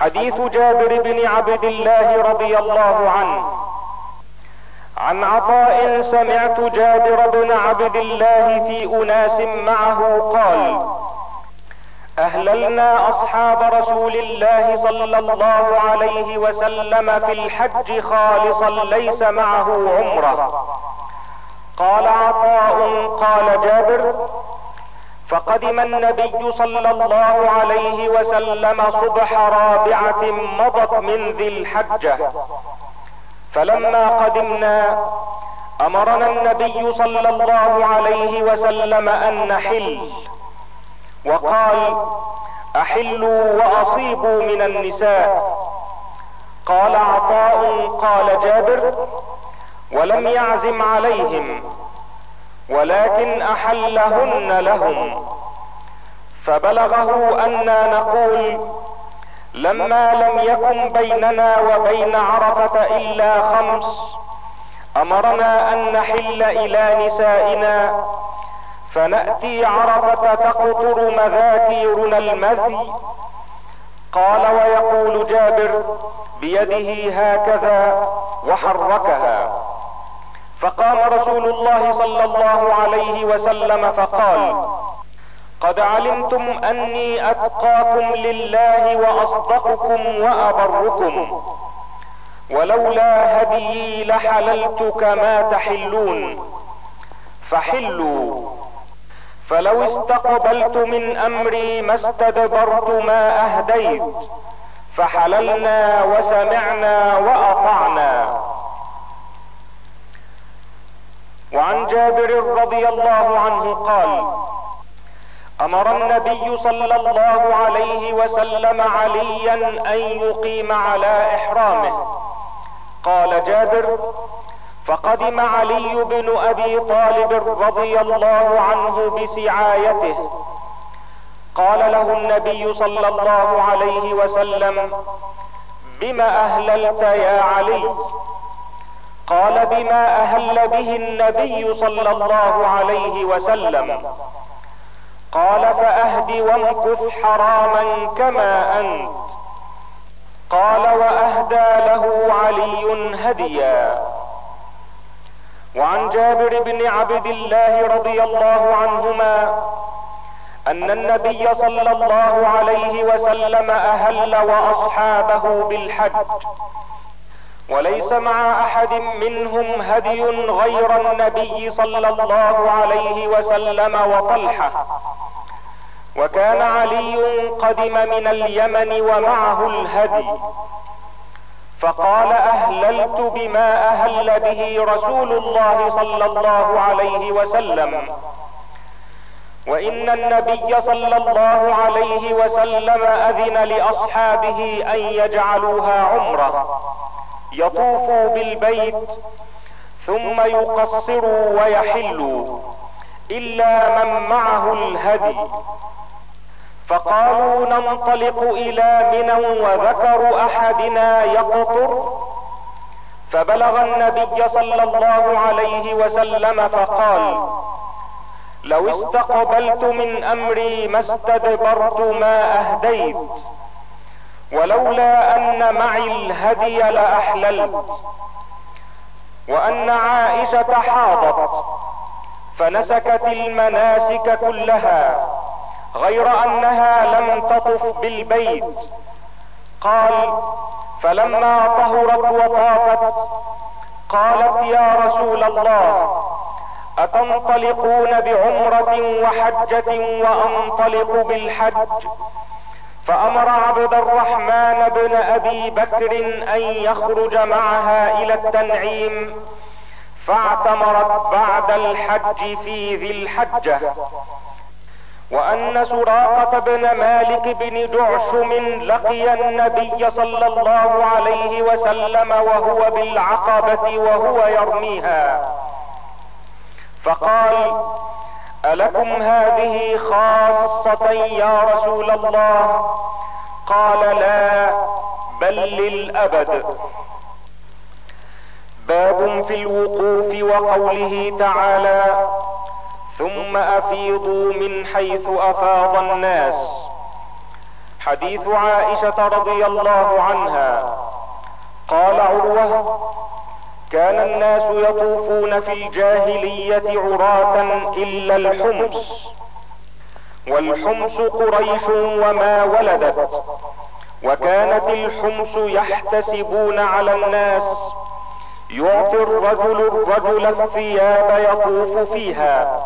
حديث جابر بن عبد الله رضي الله عنه. عن عطاء سمعت جابر بن عبد الله في أناس معه قال أهللنا أصحاب رسول الله صلى الله عليه وسلم في الحج خالصا ليس معه عمرة. قال عطاء قال جابر فقدم النبي صلى الله عليه وسلم صبح رابعة مضت من ذي الحجة. فلما قدمنا أمرنا النبي صلى الله عليه وسلم أن نحل. وقال أحلوا وأصيبوا من النساء. قال عطاء قال جابر ولم يعزم عليهم. ولكن أحلهن لهم. فبلغه أنا نقول لما لم يكن بيننا وبين عرفة إلا خمس أمرنا أن نحل إلى نسائنا فنأتي عرفة تقطر مذاكيرنا المذي. قال ويقول جابر بيده هكذا وحركها. فقام رسول الله صلى الله عليه وسلم فقال قد علمتم أني أتقاكم لله وأصدقكم وأبركم. ولولا هديي لحللت كما تحلون. فحلوا. فلو استقبلت من أمري ما استدبرت ما أهديت. فحللنا وسمعنا وأطعنا وعن جابر رضي الله عنه قال أمر النبي صلى الله عليه وسلم عليا أن يقيم على إحرامه. قال جابر فقدم علي بن أبي طالب رضي الله عنه بسعايته. قال له النبي صلى الله عليه وسلم بما أهللت يا علي؟ قال بما أهل به النبي صلى الله عليه وسلم. قال فأهد وامكث حراما كما أنت. قال وأهدى له علي هديا. وعن جابر بن عبد الله رضي الله عنهما أن النبي صلى الله عليه وسلم أهل وأصحابه بالحج. وليس مع أحد منهم هدي غير النبي صلى الله عليه وسلم وطلحة. وكان علي قدم من اليمن ومعه الهدي. فقال أهللت بما أهل به رسول الله صلى الله عليه وسلم. وإن النبي صلى الله عليه وسلم أذن لأصحابه أن يجعلوها عمرة. يطوفوا بالبيت ثم يقصروا ويحلوا إلا من معه الهدي. فقالوا ننطلق إلى منى وذكر أحدنا يقطر. فبلغ النبي صلى الله عليه وسلم فقال لو استقبلت من أمري ما استدبرت ما أهديت. ولولا أن معي الهدي لأحللت وأن عائشة حاضت فنسكت المناسك كلها غير أنها لم تطف بالبيت. قال فلما طهرت وطافت قالت يا رسول الله أتنطلقون بعمرة وحجة وأنطلق بالحج فأمر عبد الرحمن بن أبي بكر أن يخرج معها إلى التنعيم فاعتمرت بعد الحج في ذي الحجة. وأن سراقة بن مالك بن دعشم لقي النبي صلى الله عليه وسلم وهو بالعقبة وهو يرميها. فقال الكم هذه خاصة يا رسول الله؟ قال لا بل للابد. باب في الوقوف وقوله تعالى ثم افيضوا من حيث افاض الناس. حديث عائشة رضي الله عنها. قال عروة كان الناس يطوفون في الجاهلية عراة إلا الحمص. والحمص قريش وما ولدت. وكانت الحمص يحتسبون على الناس. يعطي الرجل الرجل الثياب يطوف فيها.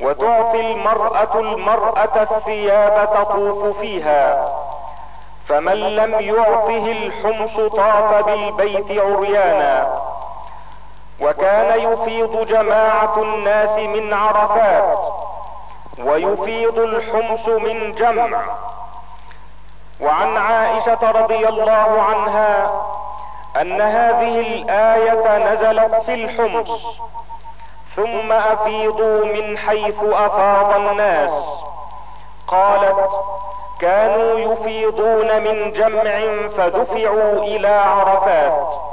وتعطي المرأة المرأة الثياب تطوف فيها. فمن لم يعطه الحمص طاف بالبيت عريانا. وكان يفيض جماعة الناس من عرفات ويفيض الحمص من جمع. وعن عائشة رضي الله عنها أن هذه الآية نزلت في الحمص ثم أفيضوا من حيث أفاض الناس. قالت كانوا يفيضون من جمع فدفعوا إلى عرفات.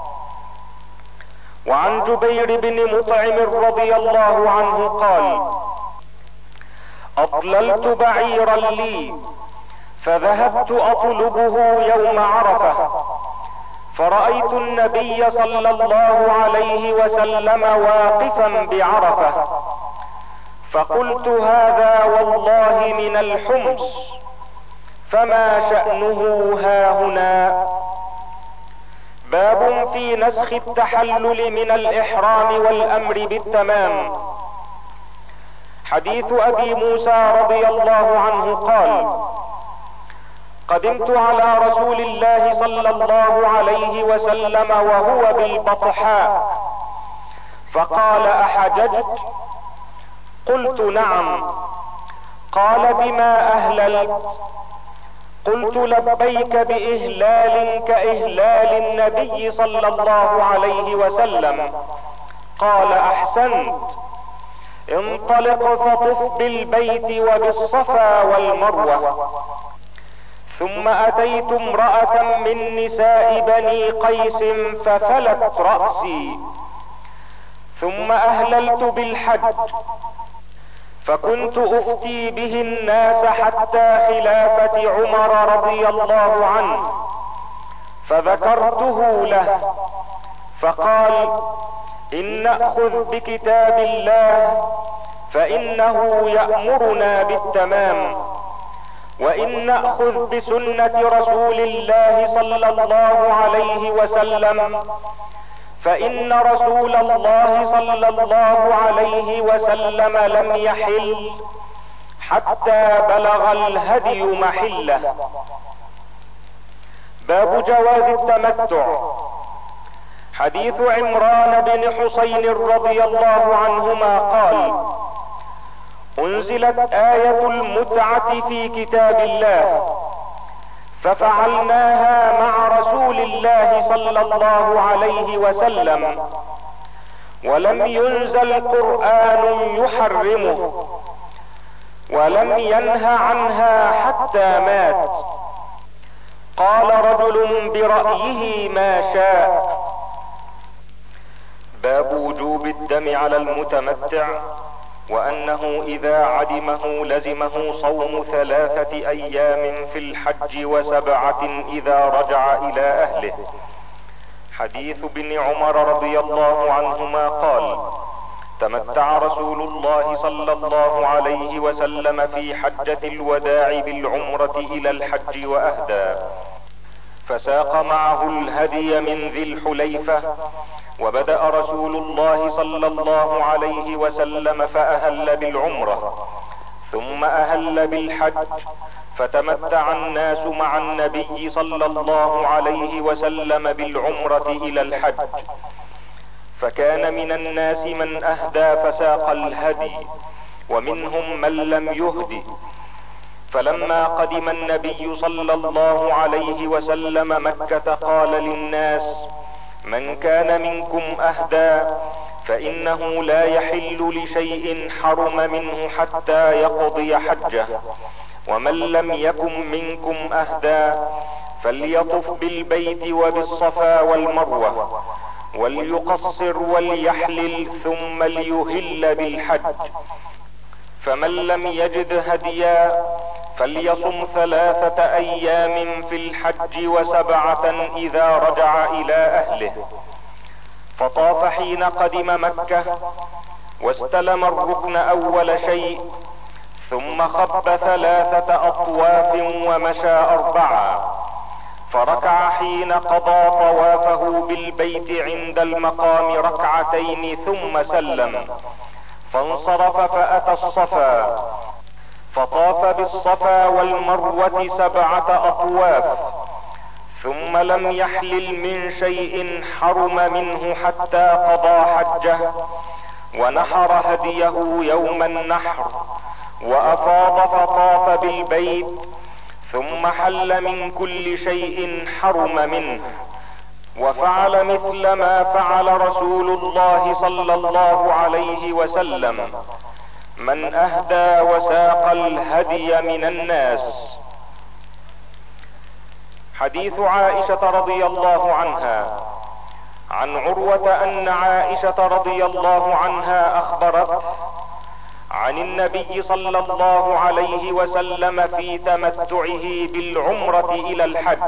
وعن جبير بن مطعم رضي الله عنه قال أطللت بعيرا لي فذهبت أطلبه يوم عرفة فرأيت النبي صلى الله عليه وسلم واقفا بعرفة فقلت هذا والله من الحمص فما شأنه ها هنا؟ باب في نسخ التحلل من الإحرام والأمر بالتمام. حديث أبي موسى رضي الله عنه قال قدمت على رسول الله صلى الله عليه وسلم وهو بالبطحاء فقال أحججت؟ قلت نعم. قال بما أهللت؟ قلت لبيك بإهلال كإهلال النبي صلى الله عليه وسلم. قال أحسنت. انطلق فطف بالبيت وبالصفا والمروة. ثم أتيت امرأة من نساء بني قيس ففلت رأسي. ثم أهللت بالحج. فكنت افتي به الناس حتى خلافة عمر رضي الله عنه فذكرته له فقال إن نأخذ بكتاب الله فإنه يأمرنا بالتمام وإن نأخذ بسنة رسول الله صلى الله عليه وسلم فإن رسول الله صلى الله عليه وسلم لم يحل حتى بلغ الهدي محله. باب جواز التمتع. حديث عمران بن حسين رضي الله عنهما قال أنزلت آية المتعة في كتاب الله ففعلناها مع رسول الله صلى الله عليه وسلم. ولم ينزل قرآن يحرمه. ولم ينه عنها حتى مات. قال رجل برأيه ما شاء. باب وجوب الدم على المتمتع. وأنه إذا عدمه لزمه صوم ثلاثة أيام في الحج وسبعة إذا رجع إلى أهله. حديث ابن عمر رضي الله عنهما قال تمتع رسول الله صلى الله عليه وسلم في حجة الوداع بالعمرة إلى الحج وأهدى. فساق معه الهدي من ذي الحليفة وبدأ رسول الله صلى الله عليه وسلم فأهل بالعمرة ثم أهل بالحج فتمتع الناس مع النبي صلى الله عليه وسلم بالعمرة إلى الحج. فكان من الناس من أهدى فساق الهدي ومنهم من لم يهد فلما قدم النبي صلى الله عليه وسلم مكة قال للناس من كان منكم أهدى فإنه لا يحل لشيء حرم منه حتى يقضي حجه ومن لم يكن منكم أهدى فليطف بالبيت وبالصفا والمروة وليقصر وليحلل ثم ليهل بالحج فمن لم يجد هديا فليصم ثلاثة أيام في الحج وسبعة إذا رجع إلى أهله. فطاف حين قدم مكة واستلم الركن أول شيء ثم خب ثلاثة أطواف ومشى اربعا فركع حين قضى طوافه بالبيت عند المقام ركعتين ثم سلم. فانصرف فأتى الصفا. فطاف بالصفا والمروة سبعة أطواف ثم لم يحلل من شيء حرم منه حتى قضى حجه ونحر هديه يوم النحر وأفاض فطاف بالبيت ثم حل من كل شيء حرم منه وفعل مثل ما فعل رسول الله صلى الله عليه وسلم. من أهدى وساق الهدي من الناس. حديث عائشة رضي الله عنها. عن عروة أن عائشة رضي الله عنها اخبرته عن النبي صلى الله عليه وسلم في تمتعه بالعمرة إلى الحج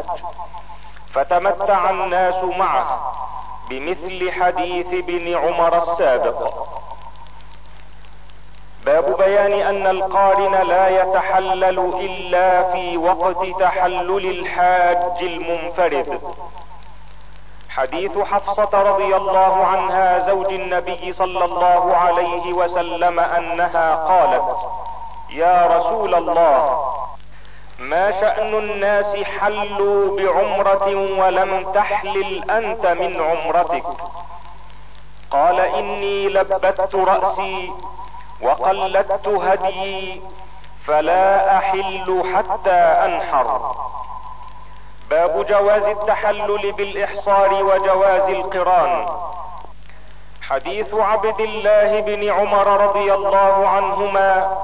فتمتع الناس معه بمثل حديث ابن عمر السابق. باب بيان أن القارن لا يتحلل إلا في وقت تحلل الحاج المنفرد. حديث حفصة رضي الله عنها زوج النبي صلى الله عليه وسلم أنها قالت يا رسول الله ما شأن الناس حلوا بعمرة ولم تحلل أنت من عمرتك؟ قال إني لبت رأسي وقلدت هديي فلا أحل حتى أنحر. باب جواز التحلل بالإحصار وجواز القران. حديث عبد الله بن عمر رضي الله عنهما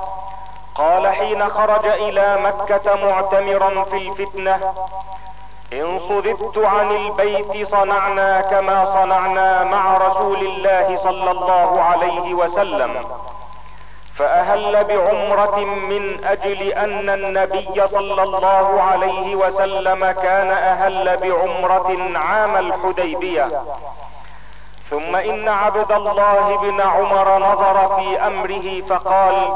قال حين خرج إلى مكة معتمرا في الفتنة إن صددت عن البيت صنعنا كما صنعنا مع رسول الله صلى الله عليه وسلم. فأهل بعمرة من أجل أن النبي صلى الله عليه وسلم كان أهل بعمرة عام الحديبية. ثم إن عبد الله بن عمر نظر في أمره فقال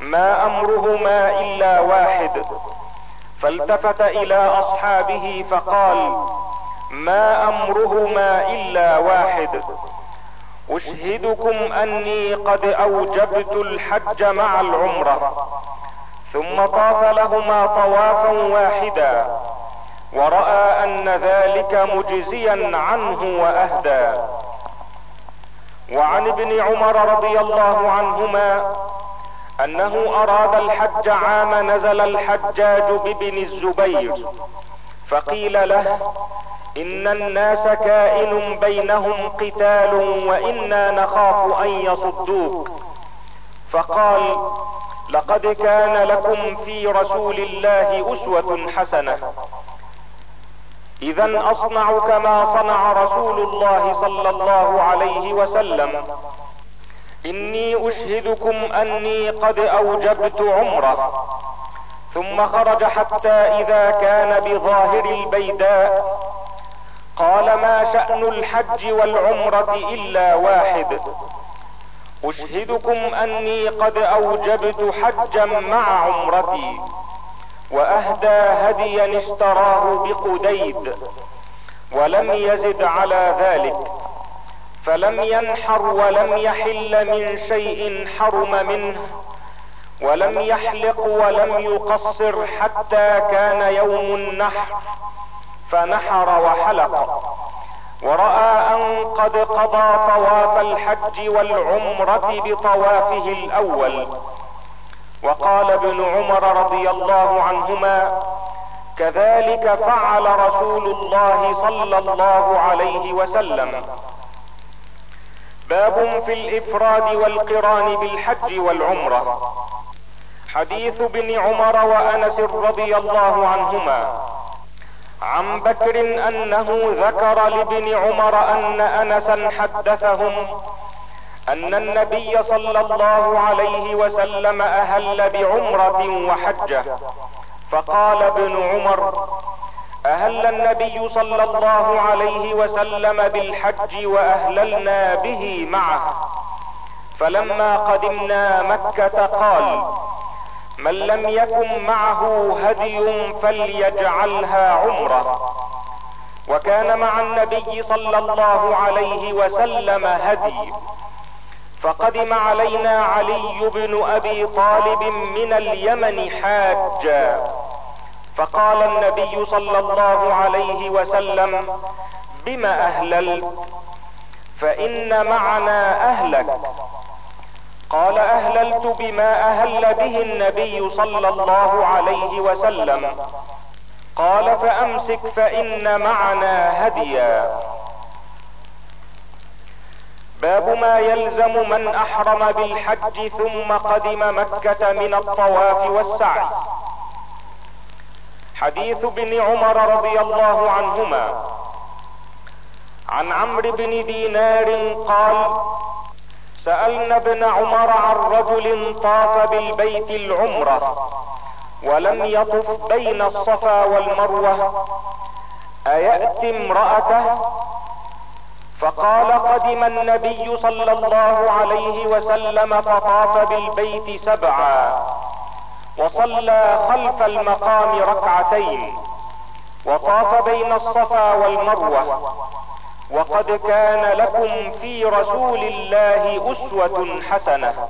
ما أمرهما إلا واحد. فالتفت إلى أصحابه فقال ما أمرهما إلا واحد. أشهدكم أني قد أوجبت الحج مع العمرة ثم طاف لهما طوافا واحدا ورأى أن ذلك مجزيا عنه وأهدى. وعن ابن عمر رضي الله عنهما أنه أراد الحج عام نزل الحجاج بابن الزبير فقيل له إن الناس كائن بينهم قتال وإنا نخاف أن يصدوك. فقال لقد كان لكم في رسول الله أسوة حسنة. اذا أصنع كما صنع رسول الله صلى الله عليه وسلم. إني أشهدكم أني قد أوجبت عمرة. ثم خرج حتى إذا كان بظاهر البيداء. قال ما شأن الحج والعمرة إلا واحد. أشهدكم أني قد أوجبت حجا مع عمرتي وأهدى هديا اشتراه بقديد ولم يزد على ذلك. فلم ينحر ولم يحل من شيء حرم منه ولم يحلق ولم يقصر حتى كان يوم النحر. فنحر وحلق. ورأى أن قد قضى طواف الحج والعمرة بطوافه الأول. وقال ابن عمر رضي الله عنهما كذلك فعل رسول الله صلى الله عليه وسلم. باب في الإفراد والقران بالحج والعمرة. حديث ابن عمر وأنس رضي الله عنهما عن بكر أنه ذكر لابن عمر أن انسا حدثهم أن النبي صلى الله عليه وسلم أهل بعمرة وحجة. فقال ابن عمر أهل النبي صلى الله عليه وسلم بالحج وأهللنا به معه. فلما قدمنا مكة قال من لم يكن معه هدي فليجعلها عمرة. وكان مع النبي صلى الله عليه وسلم هدي. فقدم علينا علي بن أبي طالب من اليمن حاجا. فقال النبي صلى الله عليه وسلم بما أهللت؟ فإن معنا أهلك. قال أهللت بما أهل به النبي صلى الله عليه وسلم. قال فأمسك فإن معنا هديا. باب ما يلزم من أحرم بالحج ثم قدم مكة من الطواف والسعي. حديث ابن عمر رضي الله عنهما. عن عمرو بن دينار قال سألنا ابن عمر عن رجل طاف بالبيت العمرة ولم يطف بين الصفا والمروة أيأتي امرأته؟ فقال قدم النبي صلى الله عليه وسلم فطاف بالبيت سبعا وصلى خلف المقام ركعتين وطاف بين الصفا والمروة. وقد كان لكم في رسول الله أسوة حسنة.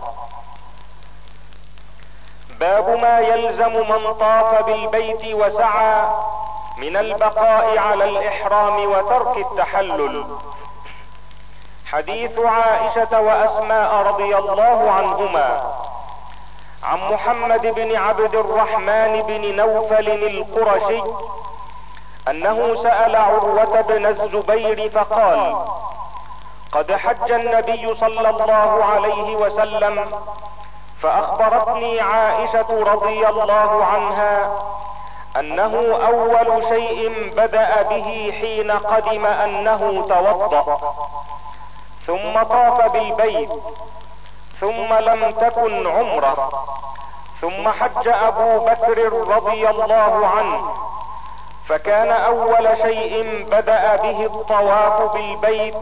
باب ما يلزم من طاف بالبيت وسعى من البقاء على الإحرام وترك التحلل. حديث عائشة وأسماء رضي الله عنهما. عن محمد بن عبد الرحمن بن نوفل القرشي أنه سأل عروة بن الزبير فقال قد حج النبي صلى الله عليه وسلم فأخبرتني عائشة رضي الله عنها أنه أول شيء بدأ به حين قدم أنه توضأ ثم طاف بالبيت ثم لم تكن عمرة ثم حج أبو بكر رضي الله عنه. فكان أول شيء بدأ به الطواف بالبيت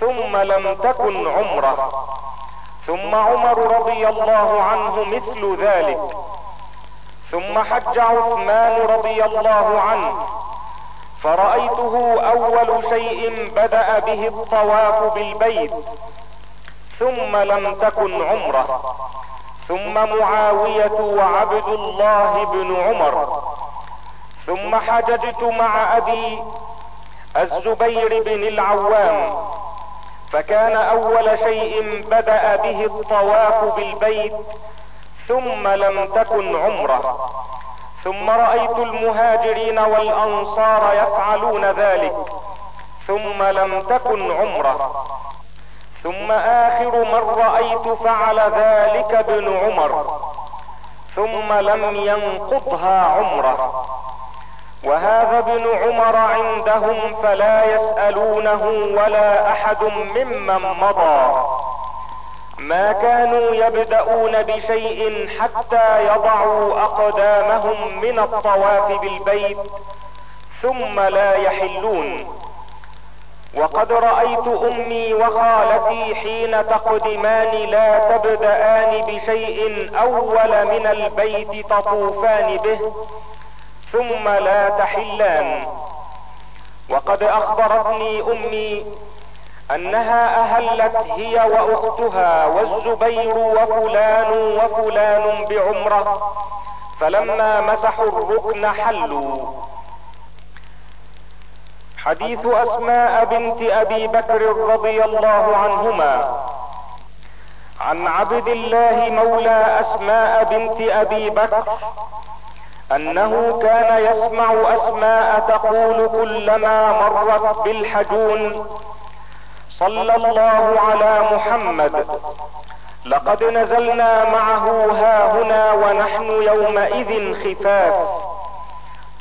ثم لم تكن عمرة. ثم عمر رضي الله عنه مثل ذلك. ثم حج عثمان رضي الله عنه. فرأيته أول شيء بدأ به الطواف بالبيت ثم لم تكن عمرة. ثم معاوية وعبد الله بن عمر. ثم حججت مع أبي الزبير بن العوام فكان أول شيء بدأ به الطواف بالبيت ثم لم تكن عمرة. ثم رأيت المهاجرين والأنصار يفعلون ذلك ثم لم تكن عمرة. ثم آخر من رأيت فعل ذلك ابن عمر ثم لم ينقضها عمرة. وهذا ابن عمر عندهم فلا يسألونه ولا أحد ممن مضى. ما كانوا يبدأون بشيء حتى يضعوا أقدامهم من الطواف بالبيت ثم لا يحلون. وقد رأيت أمي وخالتي حين تقدمان لا تبدأان بشيء أول من البيت تطوفان به ثم لا تحلان. وقد أخبرتني أمي أنها أهلت هي وأختها والزبير وفلان وفلان بعمرة فلما مسحوا الركن حلوا. حديث أسماء بنت أبي بكر رضي الله عنهما. عن عبد الله مولى أسماء بنت أبي بكر أنه كان يسمع أسماء تقول كلما مرت بالحجون صلى الله على محمد. لقد نزلنا معه هاهنا ونحن يومئذ خفاف.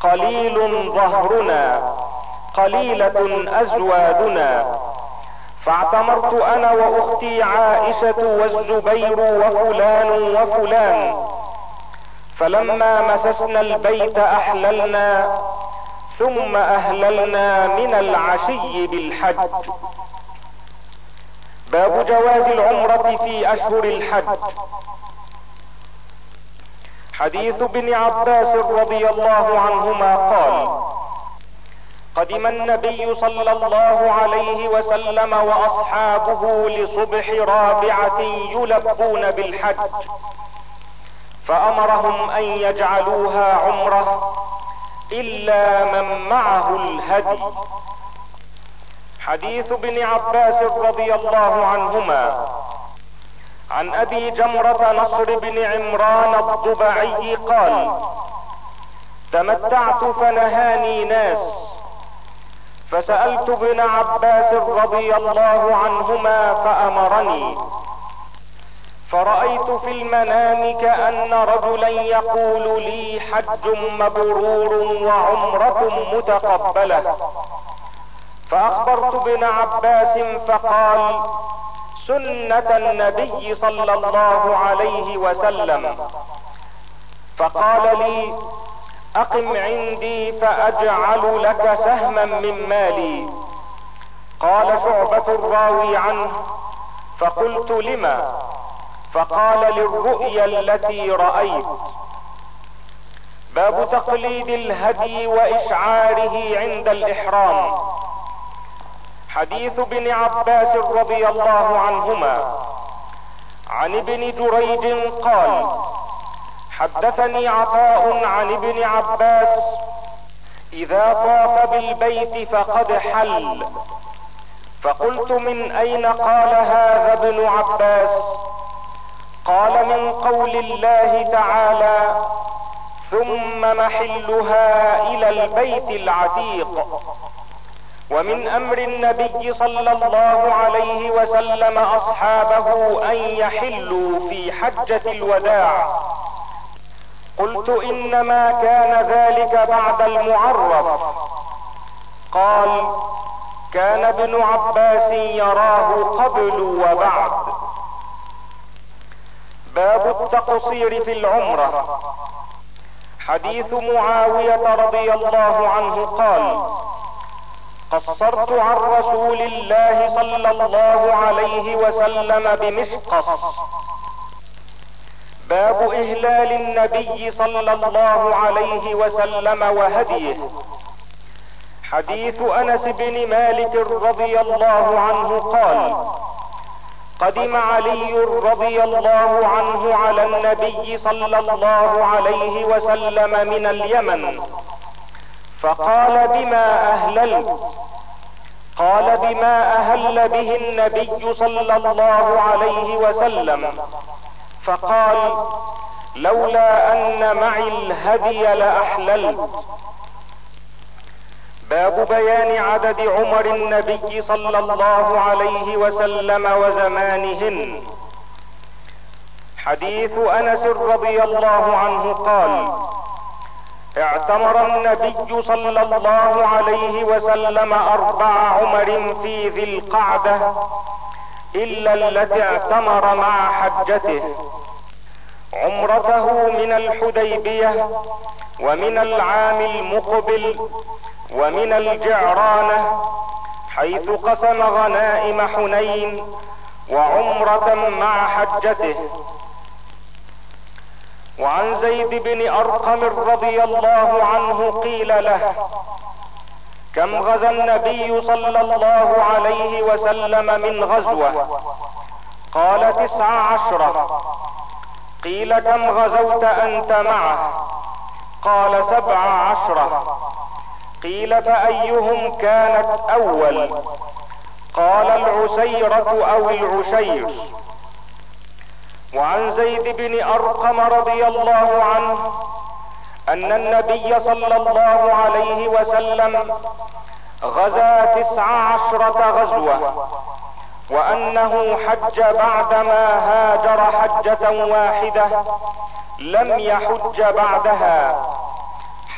قليل ظهرنا قليلة أزوادنا. فاعتمرت أنا وأختي عائشة والزبير وفلان وفلان. فلما مسسنا البيت أحللنا ثم أهللنا من العشي بالحج. باب جواز العمرة في أشهر الحج. حديث ابن عباس رضي الله عنهما قال قدم النبي صلى الله عليه وسلم وأصحابه لصبح رابعة يلبون بالحج. فأمرهم أن يجعلوها عمرة إلا من معه الهدي. حديث ابن عباس رضي الله عنهما عن أبي جمرة نصر بن عمران الضبعي قال تمتعت فنهاني ناس. فسألت ابن عباس رضي الله عنهما فأمرني فرأيت في المنام كأن رجلا يقول لي حج مبرور وعمرة متقبلة. فأخبرت ابن عباس فقال سنة النبي صلى الله عليه وسلم. فقال لي أقم عندي فأجعل لك سهما من مالي. قال شعبة الراوي عنه. فقلت لما؟ فقال للرؤيا التي رأيت باب تقليد الهدي وإشعاره عند الإحرام. حديث ابن عباس رضي الله عنهما عن ابن جريج قال حدثني عطاء عن ابن عباس إذا طاف بالبيت فقد حل. فقلت من أين قال هذا ابن عباس؟ قال من قول الله تعالى ثم محلها إلى البيت العتيق. ومن أمر النبي صلى الله عليه وسلم أصحابه أن يحلوا في حجة الوداع. قلت إنما كان ذلك بعد المعرف قال كان ابن عباس يراه قبل وبعد. باب التقصير في العمرة. حديث معاوية رضي الله عنه قال قصرت عن رسول الله صلى الله عليه وسلم بمشقص باب إهلال النبي صلى الله عليه وسلم وهديه. حديث أنس بن مالك رضي الله عنه قال قدم علي رضي الله عنه على النبي صلى الله عليه وسلم من اليمن. فقال بما اهللت قال بما أهل به النبي صلى الله عليه وسلم. فقال لولا أن معي الهدي لأحللت. باب بيان عدد عمر النبي صلى الله عليه وسلم وزمانهن. حديث أنس رضي الله عنه قال اعتمر النبي صلى الله عليه وسلم أربع عمر في ذي القعدة إلا التي اعتمر مع حجته. عمرته من الحديبية ومن العام المقبل ومن الجعرانة حيث قسم غنائم حنين وعمرة مع حجته. وعن زيد بن أرقم رضي الله عنه قيل له كم غزا النبي صلى الله عليه وسلم من غزوة؟ قال تسع عشرة. قيل كم غزوت أنت معه؟ قال سبع عشرة قيل فايهم كانت أول؟ قال العسيرة أو العشير. وعن زيد بن أرقم رضي الله عنه أن النبي صلى الله عليه وسلم غزا تسع عشرة غزوة. وأنه حج بعدما هاجر حجة واحدة لم يحج بعدها.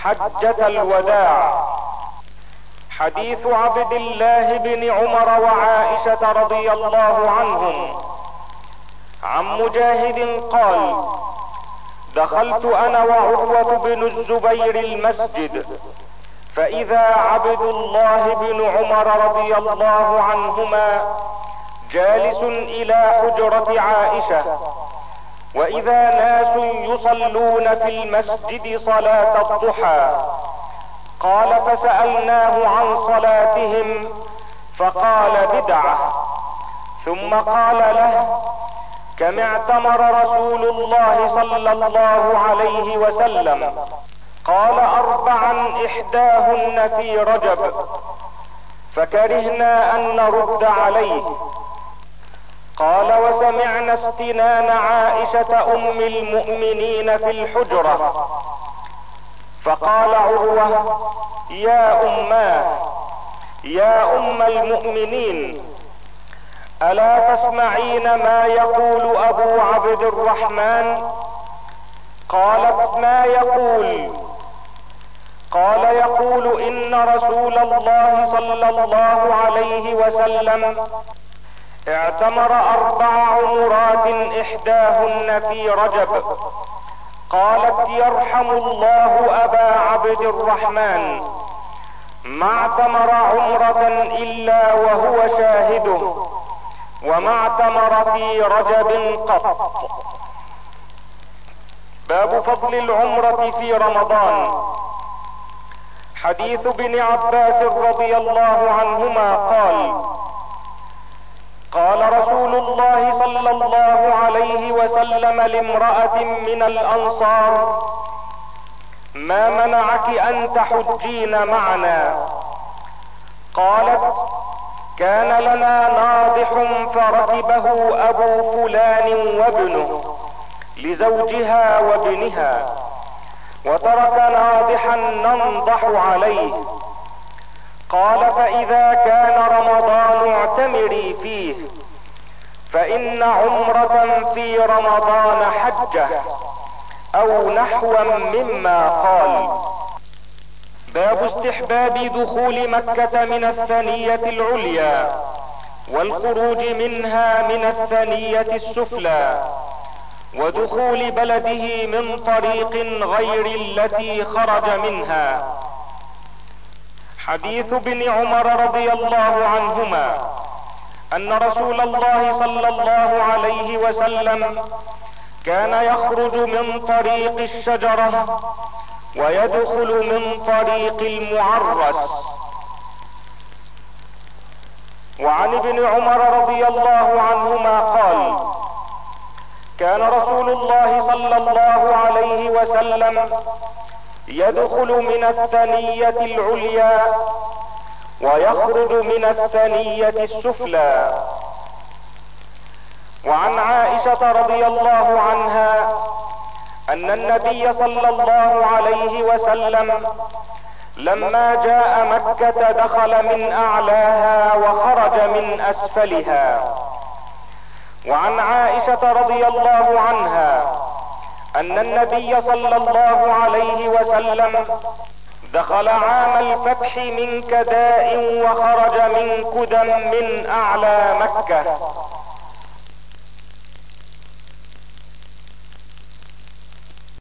حجة الوداع. حديث عبد الله بن عمر وعائشة رضي الله عنهم. عن مجاهد قال دخلت أنا وعروة بن الزبير المسجد فإذا عبد الله بن عمر رضي الله عنهما جالس إلى حجرة عائشة. وإذا ناس يصلون في المسجد صلاة الضحى قال فسألناه عن صلاتهم فقال بدعة. ثم قال له كم اعتمر رسول الله صلى الله عليه وسلم؟ قال اربعا إحداهن في رجب. فكرهنا أن نرد عليه. قال وسمعنا استنان عائشة أم المؤمنين في الحجرة. فقال عروة يا اماه يا أم المؤمنين ألا تسمعين ما يقول أبو عبد الرحمن؟ قالت ما يقول؟ قال يقول إن رسول الله صلى الله عليه وسلم اعتمر أربع عمرات إحداهن في رجب. قالت يرحم الله أبا عبد الرحمن ما اعتمر عمرة إلا وهو شاهده وما اعتمر في رجب قط. باب فضل العمرة في رمضان. حديث ابن عباس رضي الله عنهما قال قال رسول الله صلى الله عليه وسلم لامرأة من الأنصار ما منعك أن تحجين معنا؟ قالت كان لنا ناضح فركبه أبو فلان وابنه لزوجها وابنها وترك ناضحا ننضح عليه. قال فإذا كان رمضان اعتمري فيه فإن عمرة في رمضان حجة أو نحوا مما قال. باب استحباب دخول مكة من الثنية العليا والخروج منها من الثنية السفلى ودخول بلده من طريق غير التي خرج منها. حديث ابن عمر رضي الله عنهما أن رسول الله صلى الله عليه وسلم كان يخرج من طريق الشجرة ويدخل من طريق المعرس. وعن ابن عمر رضي الله عنهما قال كان رسول الله صلى الله عليه وسلم يدخل من الثنية العليا ويخرج من الثنية السفلى. وعن عائشة رضي الله عنها أن النبي صلى الله عليه وسلم لما جاء مكة دخل من أعلاها وخرج من أسفلها. وعن عائشة رضي الله عنها أن النبي صلى الله عليه وسلم دخل عام الفتح من كداء وخرج من كدم من أعلى مكة.